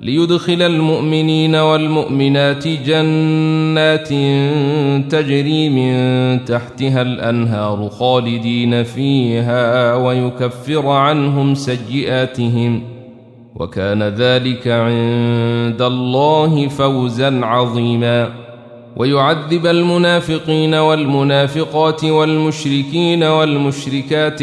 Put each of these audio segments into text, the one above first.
ليدخل المؤمنين والمؤمنات جنات تجري من تحتها الأنهار خالدين فيها ويكفر عنهم سيئاتهم وكان ذلك عند الله فوزا عظيما ويعذب المنافقين والمنافقات والمشركين والمشركات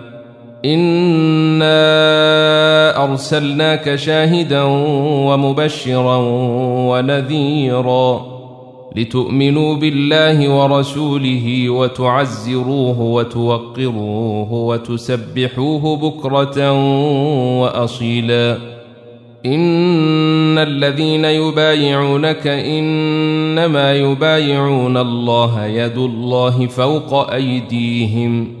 انا ارسلناك شاهدا ومبشرا ونذيرا لتؤمنوا بالله ورسوله وتعزروه وتوقروه وتسبحوه بكره واصيلا ان الذين يبايعونك انما يبايعون الله يد الله فوق ايديهم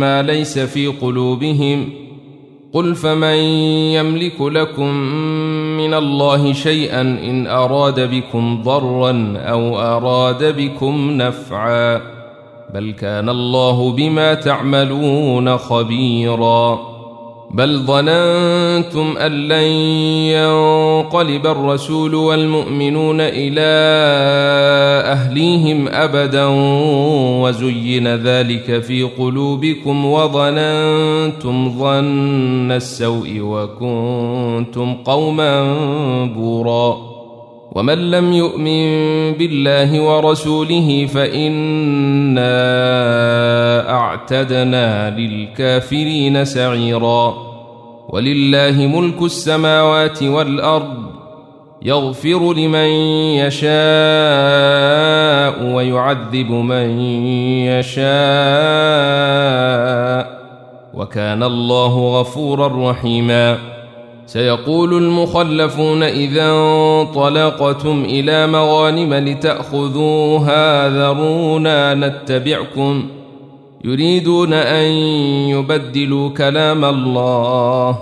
ما ليس في قلوبهم قل فمن يملك لكم من الله شيئا ان اراد بكم ضرا أو اراد بكم نفعا بل كان الله بما تعملون خبيرا بل ظننتم أن لن ينقلب الرسول والمؤمنون إلى أهليهم أبدا وزين ذلك في قلوبكم وظننتم ظن السوء وكنتم قوما بورا. ومن لم يؤمن بالله ورسوله فإنا أعتدنا للكافرين سعيرا. ولله ملك السماوات والأرض يغفر لمن يشاء ويعذب من يشاء وكان الله غفورا رحيما سيقول المخلفون إذا انطلقتم إلى مغانم لتأخذوها ذرونا نتبعكم يريدون أن يبدلوا كلام الله.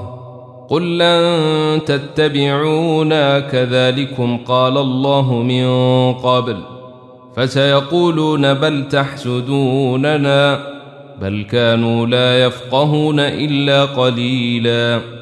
قل لن تتبعونا كذلكم قال الله من قبل. فسيقولون بل تحسدوننا. بل كانوا لا يفقهون إلا قليلاً.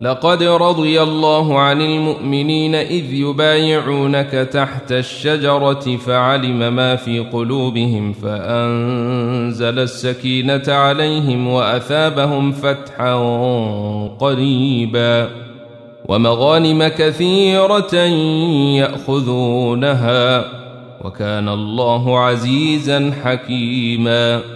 لقد رضي الله عن المؤمنين إذ يبايعونك تحت الشجرة فعلم ما في قلوبهم فأنزل السكينة عليهم وأثابهم فتحا قريبا ومغانم كثيرة يأخذونها وكان الله عزيزا حكيما